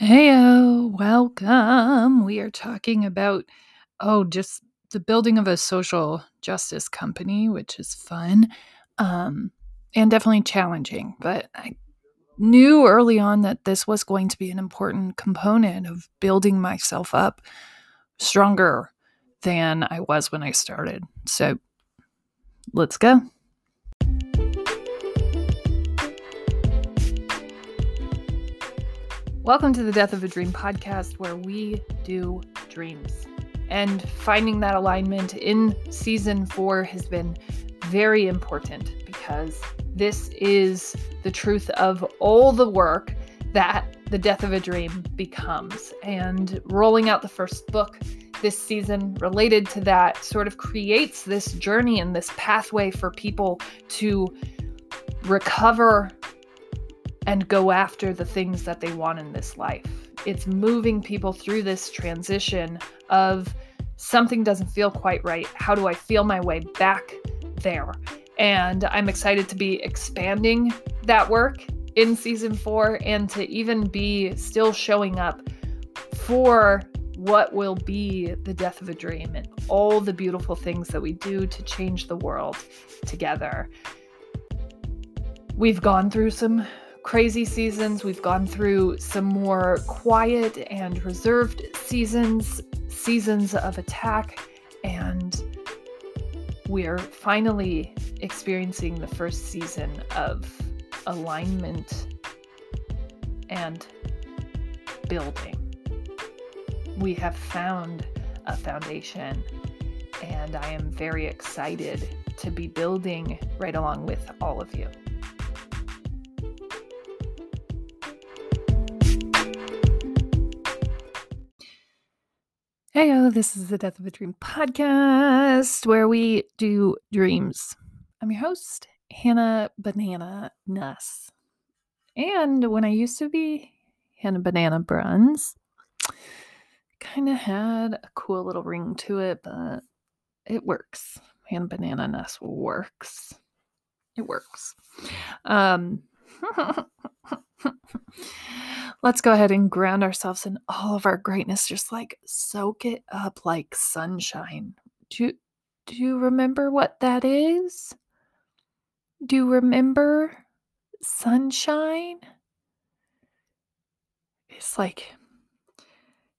Heyo, welcome. We are talking about, oh, just the building of a social justice company, which is fun um, and definitely challenging. But I knew early on that this was going to be an important component of building myself up stronger than I was when I started. So let's go. Welcome to the Death of a Dream podcast, where we do dreams. And finding that alignment in season four has been very important because this is the truth of all the work that the death of a dream becomes. And rolling out the first book this season related to that sort of creates this journey and this pathway for people to recover and go after the things that they want in this life. It's moving people through this transition of something doesn't feel quite right. How do I feel my way back there? And I'm excited to be expanding that work in season four and to even be still showing up for what will be the death of a dream and all the beautiful things that we do to change the world together. We've gone through some crazy seasons. We've gone through some more quiet and reserved seasons, seasons of attack, and we're finally experiencing the first season of alignment and building. We have found a foundation, and I am very excited to be building right along with all of you. Heyo, this is the Death of a Dream podcast where we do dreams. I'm your host, Hannah Banana Nuss. And when I used to be Hannah Banana Bruns, kind of had a cool little ring to it, but it works. Hannah Banana Nuss works. It works. Um, Let's go ahead and ground ourselves in all of our greatness. Just like soak it up like sunshine. Do do you remember what that is? Do you remember sunshine? It's like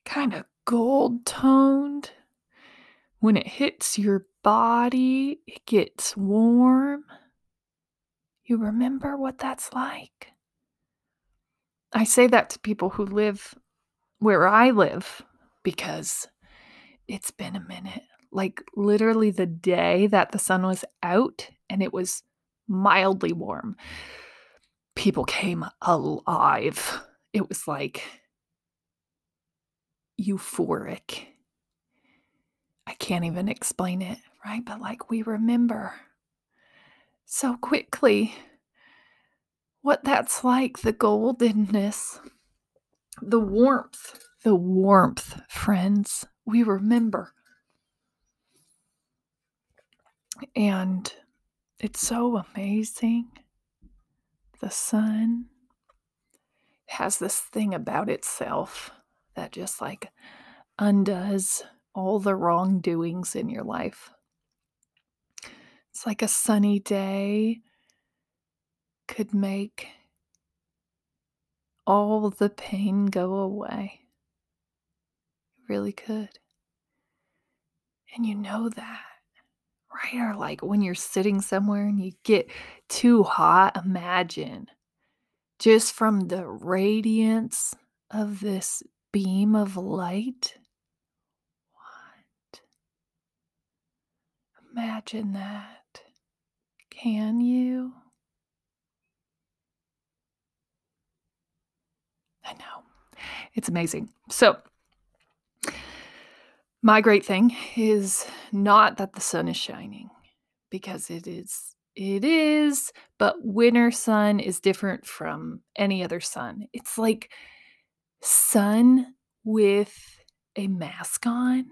kind of gold toned. When it hits your body, it gets warm. You remember what that's like? I say that to people who live where I live because it's been a minute. Like literally the day that the sun was out and it was mildly warm, people came alive. It was like euphoric. I can't even explain it, right? But like we remember so quickly what that's like the goldenness, the warmth, the warmth, friends. We remember. And it's so amazing. The sun has this thing about itself that just like undoes all the wrongdoings in your life. It's like a sunny day could make all the pain go away. It really could. And you know that, right? Or like when you're sitting somewhere and you get too hot, imagine just from the radiance of this beam of light. What? Imagine that. Can you? I know. It's amazing. So, my great thing is not that the sun is shining because it is it is, but winter sun is different from any other sun. It's like sun with a mask on.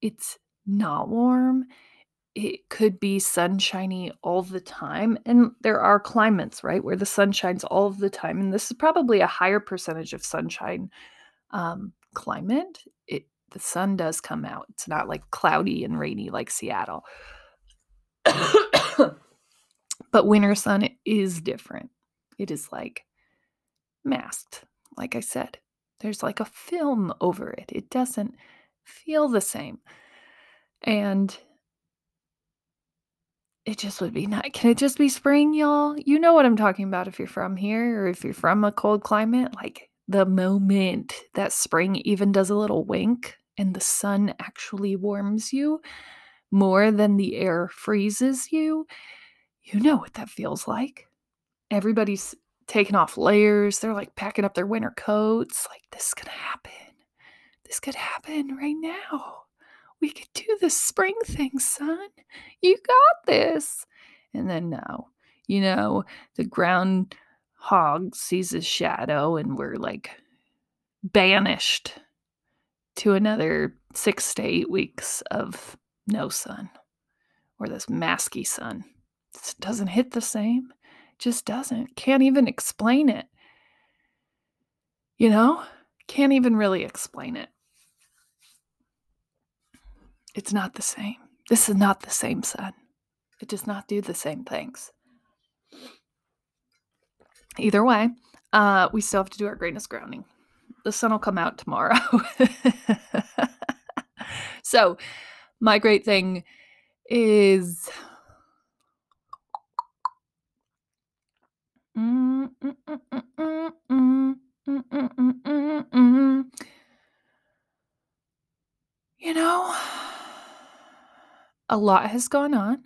It's not warm. It could be sunshiny all the time. And there are climates, right, where the sun shines all of the time. And this is probably a higher percentage of sunshine um, climate. It the sun does come out. It's not like cloudy and rainy like Seattle. but winter sun is different. It is like masked, like I said. There's like a film over it. It doesn't feel the same. And it just would be nice. Can it just be spring, y'all? You know what I'm talking about if you're from here or if you're from a cold climate. Like the moment that spring even does a little wink and the sun actually warms you more than the air freezes you, you know what that feels like. Everybody's taking off layers. They're like packing up their winter coats. Like, this could happen. This could happen right now we could do the spring thing, son. You got this. And then no, you know, the ground hog sees his shadow and we're like banished to another six to eight weeks of no sun or this masky sun. It doesn't hit the same. Just doesn't. Can't even explain it. You know? Can't even really explain it. It's not the same. This is not the same sun. It does not do the same things. Either way, uh, we still have to do our greatness grounding. The sun will come out tomorrow. so, my great thing is. Mm, mm, mm, you know, a lot has gone on,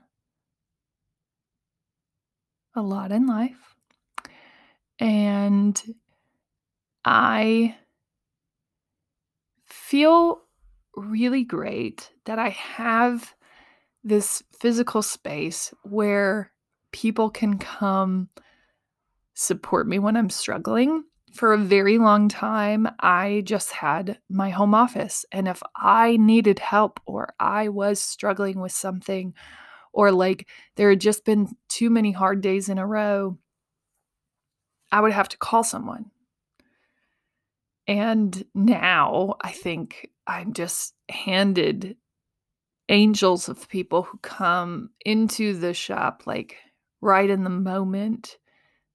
a lot in life. And I feel really great that I have this physical space where people can come support me when I'm struggling for a very long time, I just had my home office. And if I needed help or I was struggling with something, or like there had just been too many hard days in a row, I would have to call someone. And now I think I'm just handed angels of people who come into the shop like right in the moment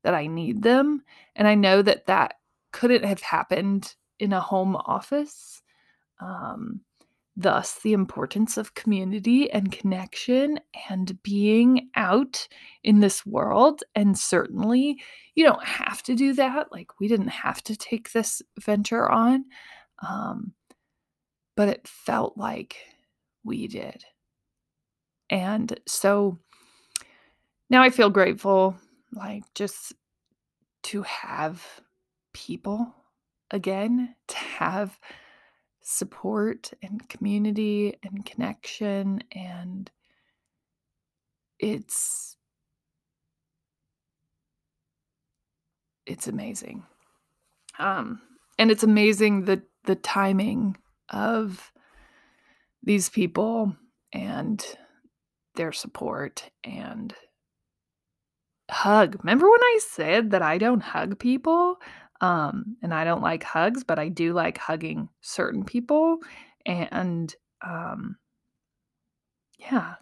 that I need them. And I know that that couldn't have happened in a home office. Um, thus, the importance of community and connection and being out in this world. And certainly, you don't have to do that. Like, we didn't have to take this venture on. Um, but it felt like we did. And so now I feel grateful like just to have people again, to have support and community and connection and it's it's amazing. Um and it's amazing the the timing of these people and their support and hug. Remember when I said that I don't hug people? Um, and I don't like hugs, but I do like hugging certain people. And um, yeah,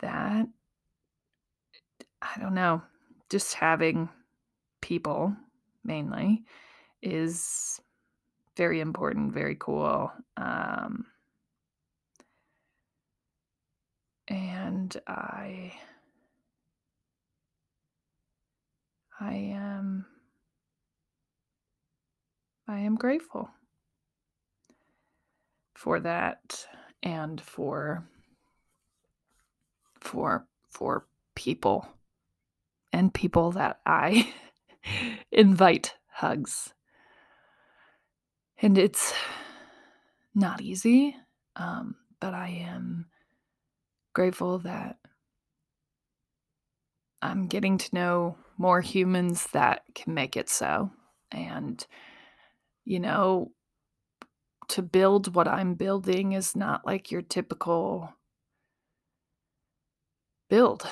that, I don't know, just having people mainly is very important, very cool. Um, and I I am I am grateful for that and for for for people and people that I invite hugs. And it's not easy, um, but I am grateful that I'm getting to know more humans that can make it so. And, you know, to build what I'm building is not like your typical build.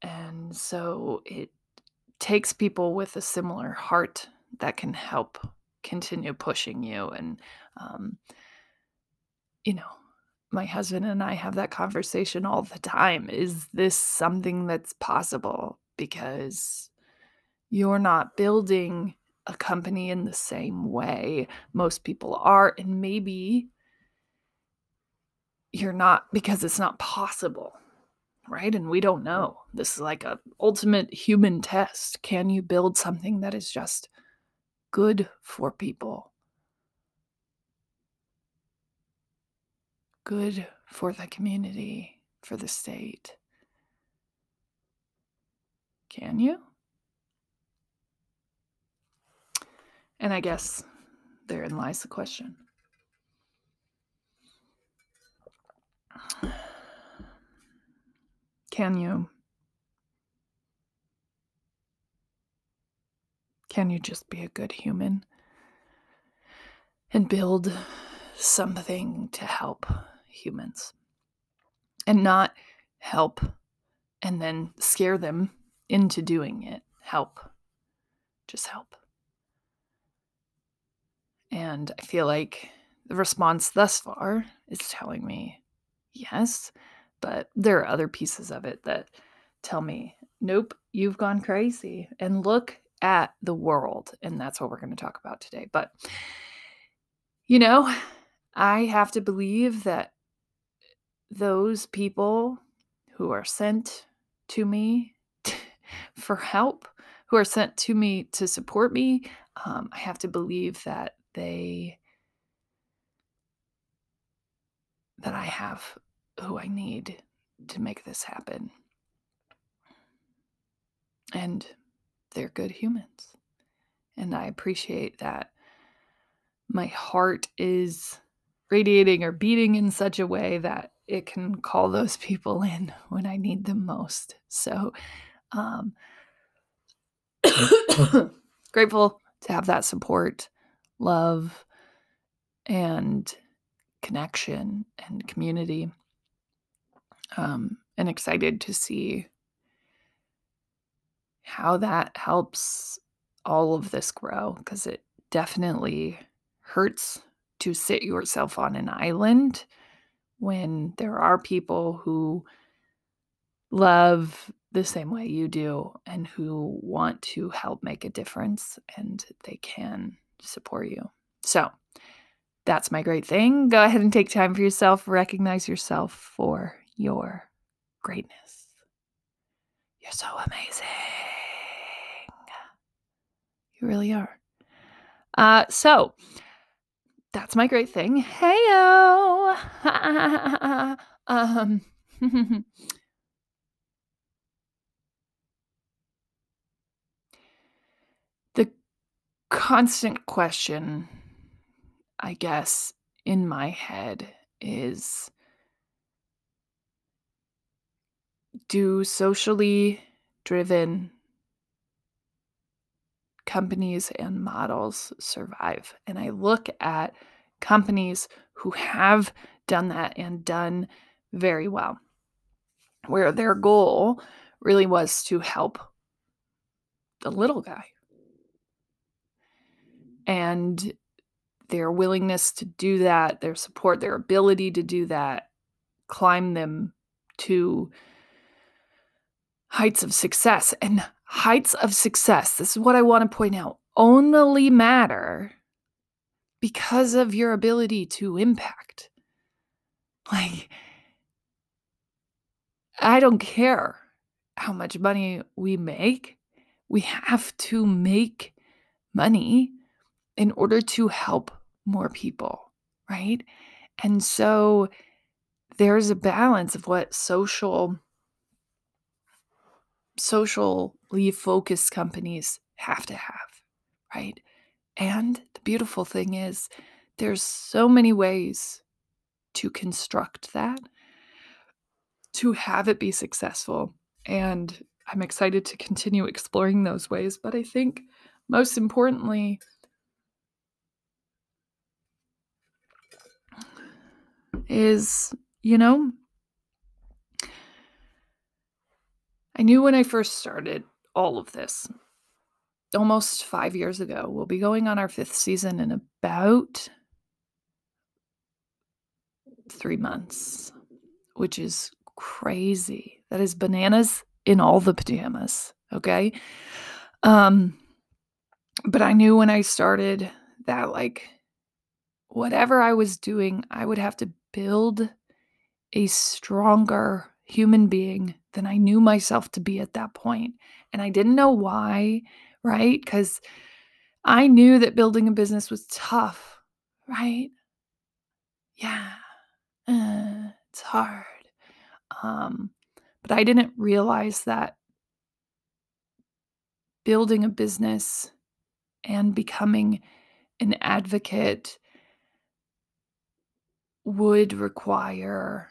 And so it takes people with a similar heart that can help continue pushing you. And, um, you know, my husband and I have that conversation all the time. Is this something that's possible? Because you're not building a company in the same way most people are. And maybe you're not because it's not possible right? And we don't know. This is like a ultimate human test. Can you build something that is just good for people? Good for the community for the state. Can you and i guess therein lies the question Can you? Can you just be a good human and build something to help humans and not help and then scare them into doing it? Help. Just help. And I feel like the response thus far is telling me yes, but there are other pieces of it that tell me, nope, you've gone crazy. And look at the world. And that's what we're going to talk about today. But, you know, I have to believe that those people who are sent to me for help, who are sent to me to support me, um, I have to believe that they, that I have who I need to make this happen. And they're good humans. And I appreciate that my heart is radiating or beating in such a way that it can call those people in when I need them most. So, um, grateful to have that support, love, and connection and community um, and excited to see how that helps all of this grow because it definitely hurts to sit yourself on an island when there are people who love the same way you do and who want to help make a difference and they can support you. So, that's my great thing. Go ahead and take time for yourself, recognize yourself for your greatness. You're so amazing. You really are. Uh, so that's my great thing. Heyo. um, the constant question, I guess, in my head is do socially driven companies and models survive? And I look at companies who have done that and done very well, where their goal really was to help the little guy. And their willingness to do that, their support, their ability to do that, climb them to heights of success. And heights of success, this is what I want to point out, only matter because of your ability to impact. Like, I don't care how much money we make. We have to make money in order to help more people, right? And so there's a balance of what social socially focused companies have to have, right? And the beautiful thing is, there's so many ways to construct that to have it be successful. And I'm excited to continue exploring those ways. But I think most importantly, is, you know, I knew when I first started all of this, almost five years ago. We'll be going on our fifth season in about three months, which is crazy. That is bananas in all the pajamas. Okay. Um, but I knew when I started that, like, whatever I was doing, I would have to build a stronger human being than I knew myself to be at that point. And I didn't know why, right? Because I knew that building a business was tough, right? Yeah, uh, it's hard. Um, but I didn't realize that building a business and becoming an advocate would require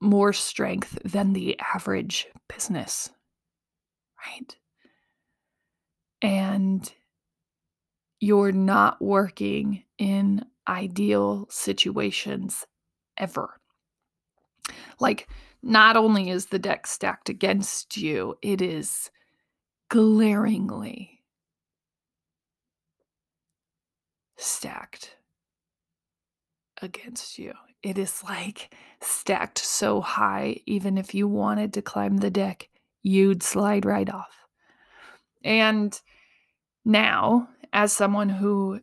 more strength than the average business, right? And you're not working in ideal situations ever. Like, not only is the deck stacked against you, it is glaringly stacked against you. It is like stacked so high, even if you wanted to climb the deck, you'd slide right off. And now, as someone who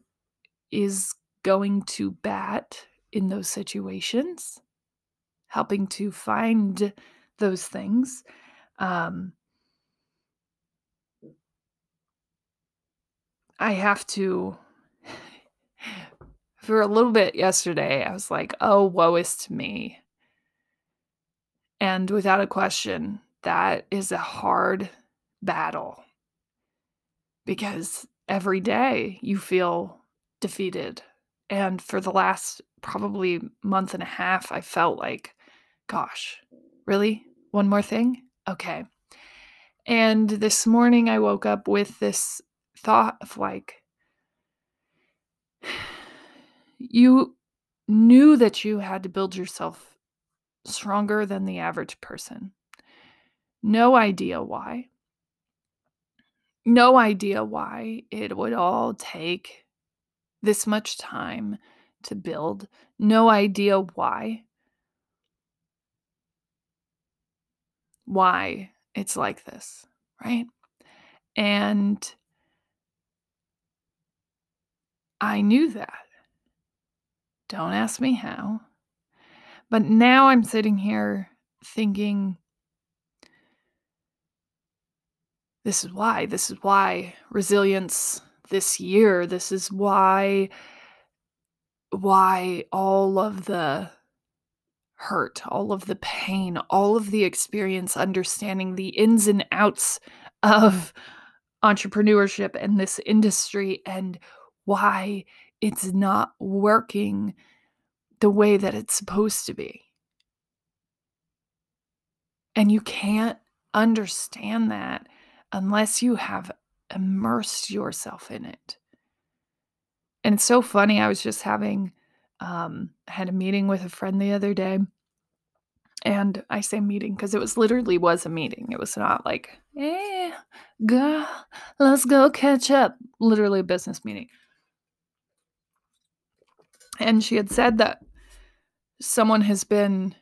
is going to bat in those situations, helping to find those things, um, I have to for a little bit yesterday, I was like, oh, woe is to me. And without a question, that is a hard battle because every day you feel defeated. And for the last probably month and a half, I felt like, gosh, really? One more thing? Okay. And this morning I woke up with this thought of like, you knew that you had to build yourself stronger than the average person. No idea why. No idea why it would all take this much time to build. No idea why. Why it's like this, right? And I knew that. Don't ask me how. But now I'm sitting here thinking, this is why. This is why resilience this year. This is why why all of the hurt, all of the pain, all of the experience understanding the ins and outs of entrepreneurship and this industry and why it's not working the way that it's supposed to be. And you can't understand that unless you have immersed yourself in it. And it's so funny. I was just having, um, had a meeting with a friend the other day. And I say meeting because it was literally was a meeting. It was not like, eh, girl, let's go catch up. Literally a business meeting. And she had said that someone has been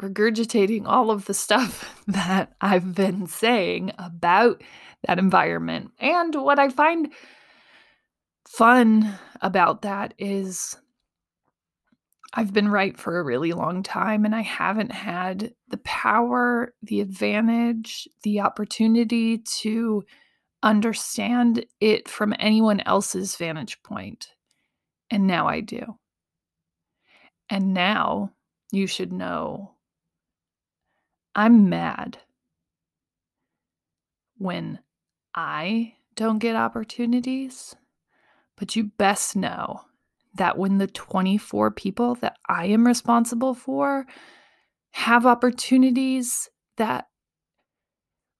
regurgitating all of the stuff that I've been saying about that environment. And what I find fun about that is I've been right for a really long time and I haven't had the power, the advantage, the opportunity to understand it from anyone else's vantage point. And now I do. And now you should know I'm mad when I don't get opportunities, but you best know that when the 24 people that I am responsible for have opportunities that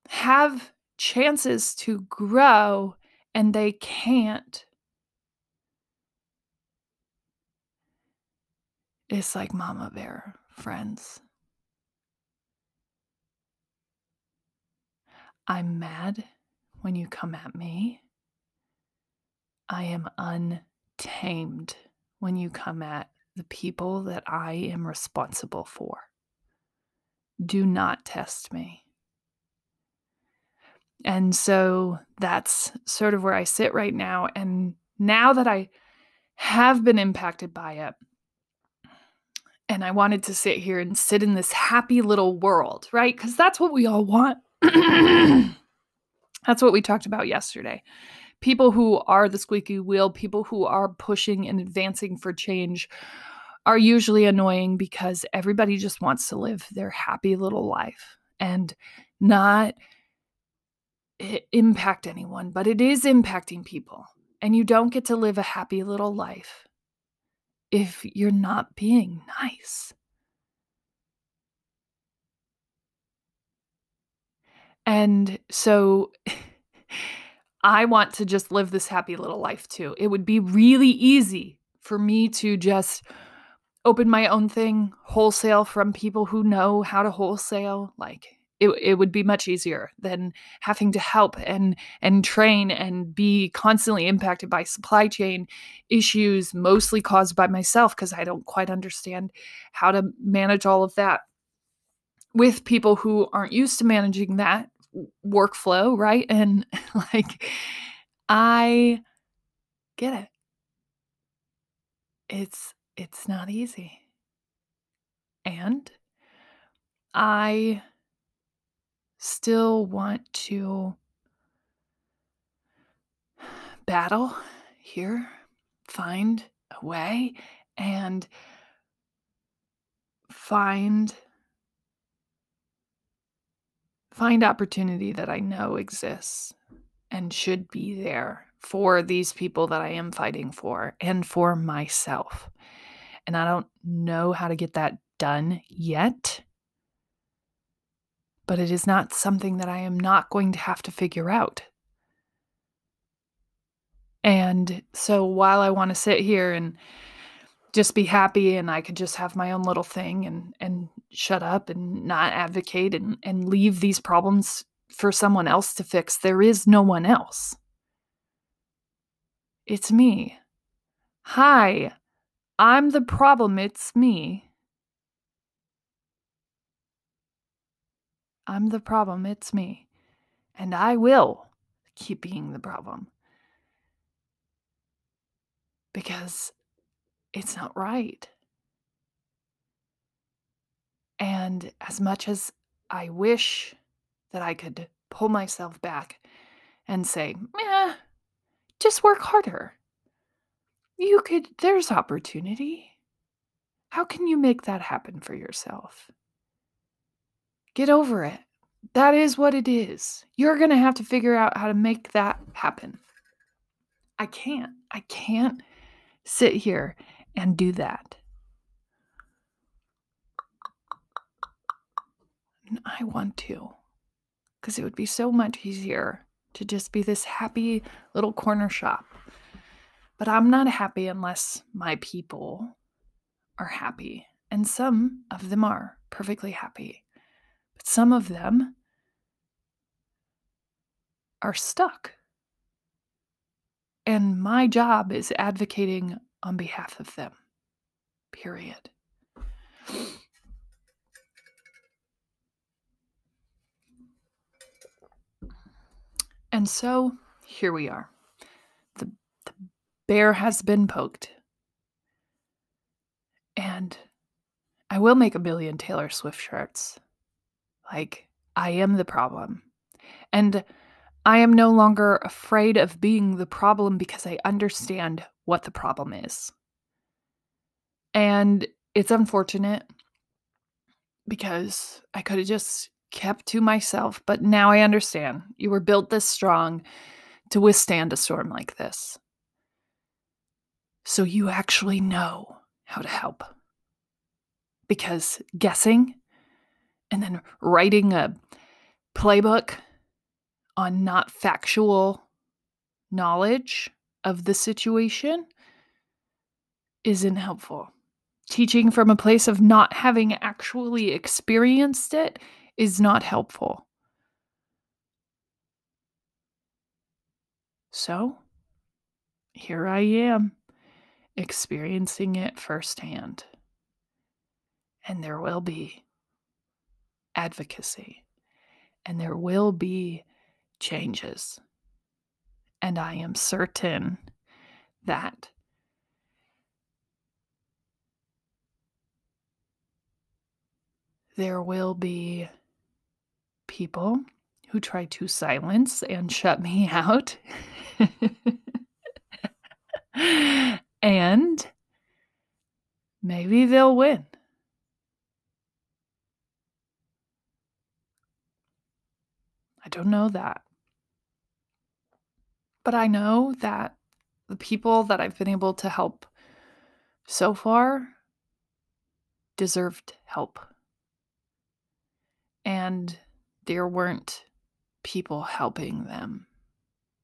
have chances to grow and they can't It's like Mama Bear, friends. I'm mad when you come at me. I am untamed when you come at the people that I am responsible for. Do not test me. And so that's sort of where I sit right now. And now that I have been impacted by it, and I wanted to sit here and sit in this happy little world, right? Because that's what we all want. that's what we talked about yesterday. People who are the squeaky wheel, people who are pushing and advancing for change are usually annoying because everybody just wants to live their happy little life and not impact anyone, but it is impacting people. And you don't get to live a happy little life if you're not being nice. And so I want to just live this happy little life too. It would be really easy for me to just open my own thing wholesale from people who know how to wholesale. Like it, it would be much easier than having to help and and train and be constantly impacted by supply chain issues mostly caused by myself because I don't quite understand how to manage all of that with people who aren't used to managing that workflow right? And like I get it. It's it's not easy. And I still want to battle here, find a way, and find find opportunity that I know exists and should be there for these people that I am fighting for and for myself. And I don't know how to get that done yet but it is not something that I am not going to have to figure out. And so while I want to sit here and just be happy and I could just have my own little thing and and shut up and not advocate and and leave these problems for someone else to fix. There is no one else. It's me. Hi. I'm the problem. It's me. I'm the problem. It's me. And I will keep being the problem. Because it's not right. And as much as I wish that I could pull myself back and say, eh, just work harder. You could, there's opportunity. How can you make that happen for yourself? Get over it. That is what it is. You're going to have to figure out how to make that happen. I can't. I can't sit here and do that. And I want to, because it would be so much easier to just be this happy little corner shop. But I'm not happy unless my people are happy. And some of them are perfectly happy. But some of them are stuck. And my job is advocating on behalf of them. Period. And so here we are. The, the bear has been poked. And I will make a billion Taylor Swift shirts. Like, I am the problem. And I am no longer afraid of being the problem because I understand what the problem is. And it's unfortunate because I could have just kept to myself, but now I understand. You were built this strong to withstand a storm like this. So you actually know how to help. Because guessing and then writing a playbook on not factual knowledge of the situation isn't helpful. Teaching from a place of not having actually experienced it is not helpful. So here I am experiencing it firsthand. And there will be advocacy and there will be changes. And I am certain that there will be people who try to silence and shut me out. and maybe they'll win. I don't know that. But I know that the people that I've been able to help so far deserved help. And there weren't people helping them.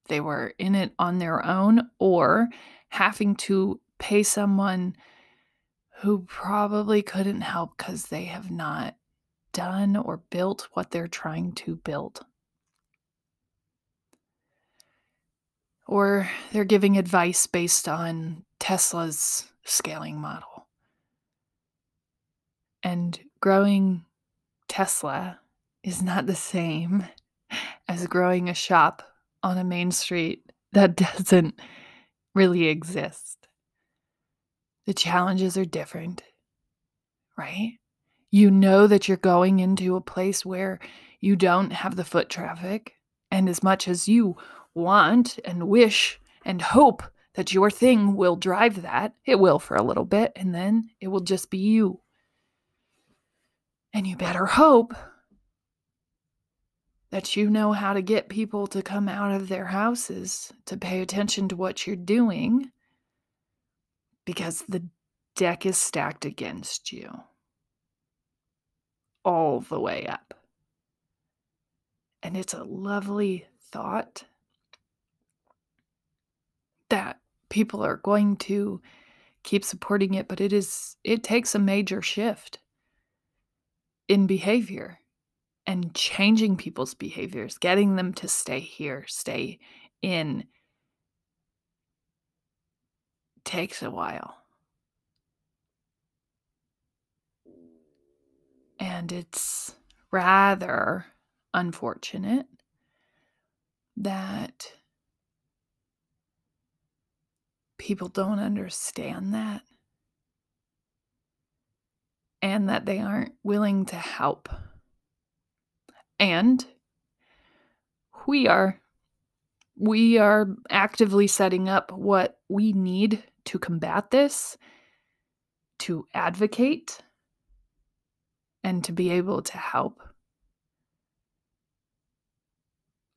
They were in it on their own or having to pay someone who probably couldn't help because they have not done or built what they're trying to build. Or they're giving advice based on Tesla's scaling model. And growing Tesla is not the same as growing a shop on a main street that doesn't really exist. The challenges are different, right? You know that you're going into a place where you don't have the foot traffic. And as much as you want and wish and hope that your thing will drive that, it will for a little bit, and then it will just be you. And you better hope that you know how to get people to come out of their houses to pay attention to what you're doing because the deck is stacked against you all the way up. And it's a lovely thought that people are going to keep supporting it, but it is it takes a major shift in behavior and changing people's behaviors, getting them to stay here, stay in takes a while. And it's rather unfortunate that people don't understand that and that they aren't willing to help. And we are we are actively setting up what we need to combat this, to advocate, and to be able to help.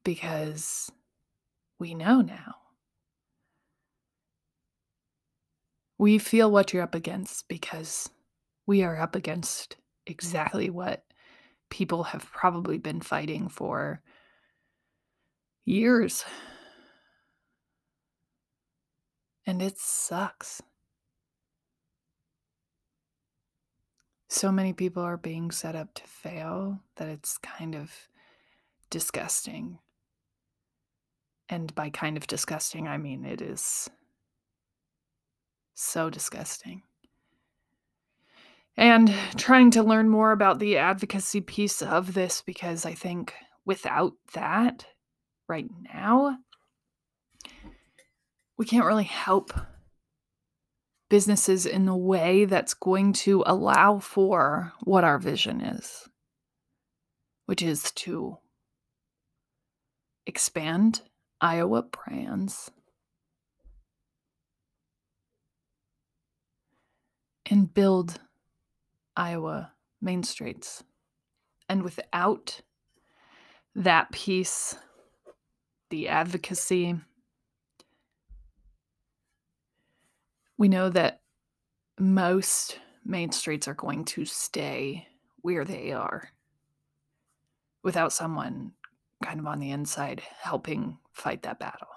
Because we know now. We feel what you're up against because we are up against mm. exactly what people have probably been fighting for years. And it sucks. So many people are being set up to fail that it's kind of disgusting. And by kind of disgusting, I mean it is so disgusting. And trying to learn more about the advocacy piece of this because I think without that, right now, we can't really help businesses in the way that's going to allow for what our vision is, which is to expand Iowa brands and build Iowa main streets. And without that piece, the advocacy, we know that most main streets are going to stay where they are without someone kind of on the inside helping fight that battle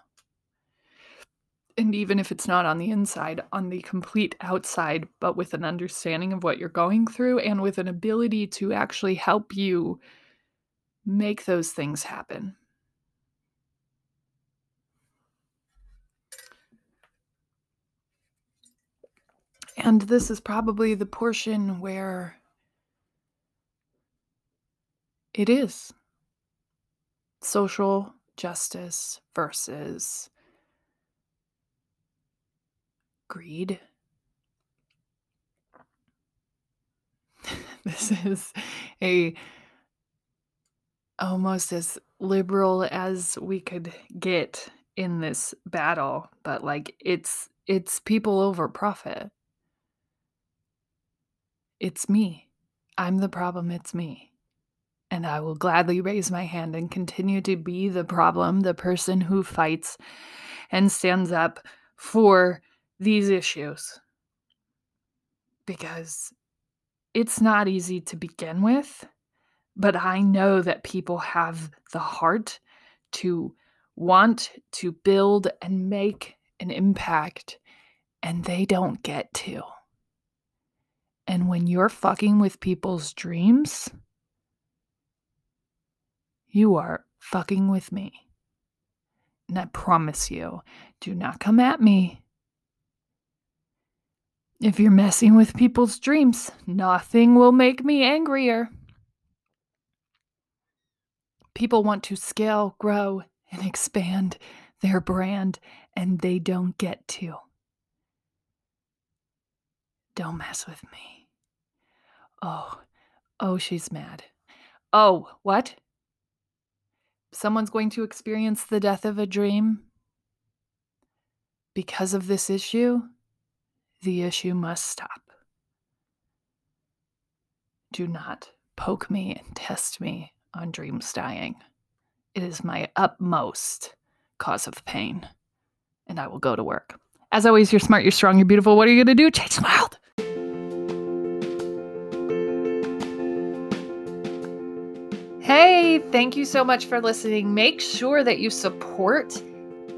and even if it's not on the inside, on the complete outside, but with an understanding of what you're going through and with an ability to actually help you make those things happen. And this is probably the portion where it is social justice versus greed. this is a almost as liberal as we could get in this battle, but like it's it's people over profit. It's me. I'm the problem, it's me. And I will gladly raise my hand and continue to be the problem, the person who fights and stands up for these issues. Because it's not easy to begin with, but I know that people have the heart to want to build and make an impact, and they don't get to. And when you're fucking with people's dreams, you are fucking with me. And I promise you, do not come at me. If you're messing with people's dreams, nothing will make me angrier. People want to scale, grow, and expand their brand, and they don't get to. Don't mess with me. Oh, oh, she's mad. Oh, what? Someone's going to experience the death of a dream because of this issue? The issue must stop. Do not poke me and test me on dreams dying. It is my utmost cause of pain, and I will go to work. As always, you're smart, you're strong, you're beautiful. What are you going to do? Change the world. Hey, thank you so much for listening. Make sure that you support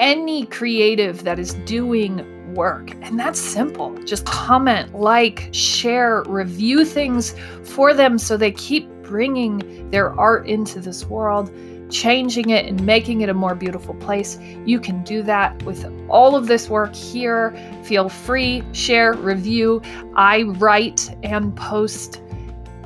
any creative that is doing work. And that's simple. Just comment, like, share, review things for them so they keep bringing their art into this world, changing it and making it a more beautiful place. You can do that with all of this work here. Feel free, share, review. I write and post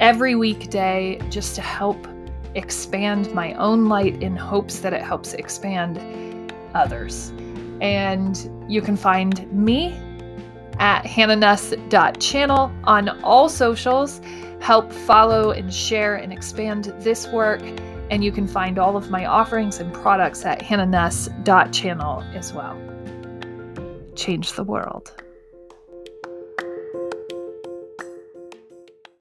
every weekday just to help expand my own light in hopes that it helps expand others. And you can find me at hannahnuss.channel on all socials. Help follow and share and expand this work. And you can find all of my offerings and products at hannahnuss.channel as well. Change the world.